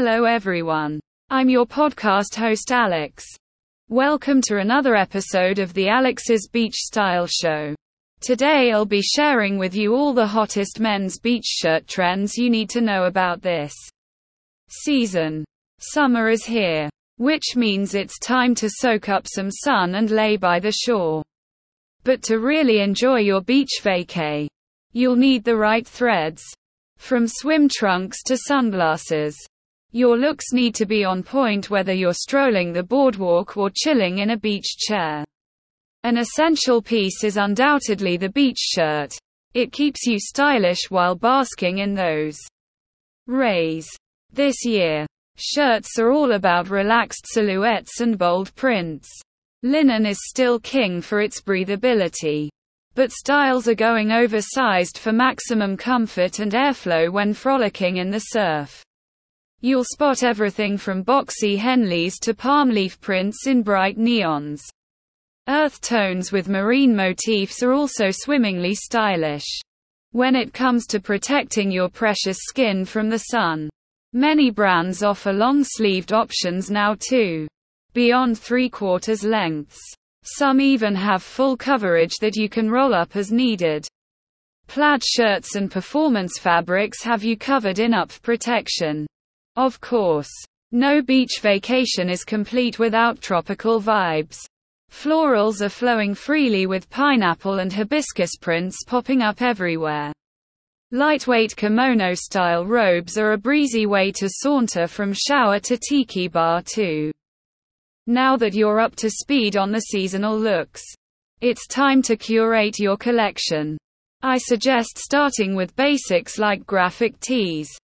Hello everyone. I'm your podcast host Alex. Welcome to another episode of the Alex's Beach Style Show. Today I'll be sharing with you all the hottest men's beach shirt trends you need to know about this season. Summer is here, which means it's time to soak up some sun and lay by the shore. But to really enjoy your beach vacay, you'll need the right threads. From swim trunks to sunglasses. Your looks need to be on point whether you're strolling the boardwalk or chilling in a beach chair. An essential piece is undoubtedly the beach shirt. It keeps you stylish while basking in those rays. This year, shirts are all about relaxed silhouettes and bold prints. Linen is still king for its breathability. But styles are going oversized for maximum comfort and airflow when frolicking in the surf. You'll spot everything from boxy Henleys to palm leaf prints in bright neons. Earth tones with marine motifs are also swimmingly stylish. When it comes to protecting your precious skin from the sun, many brands offer long sleeved options now too. Beyond 3 quarters lengths. Some even have full coverage that you can roll up as needed. Plaid shirts and performance fabrics have you covered in up protection. Of course, no beach vacation is complete without tropical vibes. Florals are flowing freely with pineapple and hibiscus prints popping up everywhere. Lightweight kimono style robes are a breezy way to saunter from shower to tiki bar too. Now that you're up to speed on the seasonal looks, it's time to curate your collection. I suggest starting with basics like graphic tees.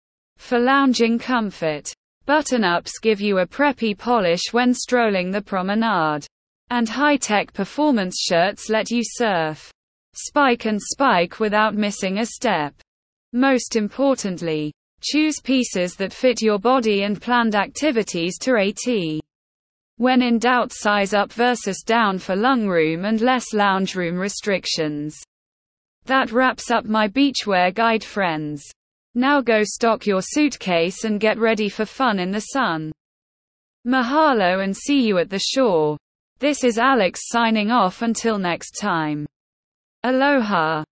For lounging comfort, button ups give you a preppy polish when strolling the promenade. And high-tech performance shirts let you surf, spike and spike without missing a step. Most importantly, choose pieces that fit your body and planned activities to AT. When in doubt size up versus down for lung room and less lounge room restrictions. That wraps up my beachwear guide friends. Now go stock your suitcase and get ready for fun in the sun. Mahalo and see you at the shore. This is Alex signing off until next time. Aloha.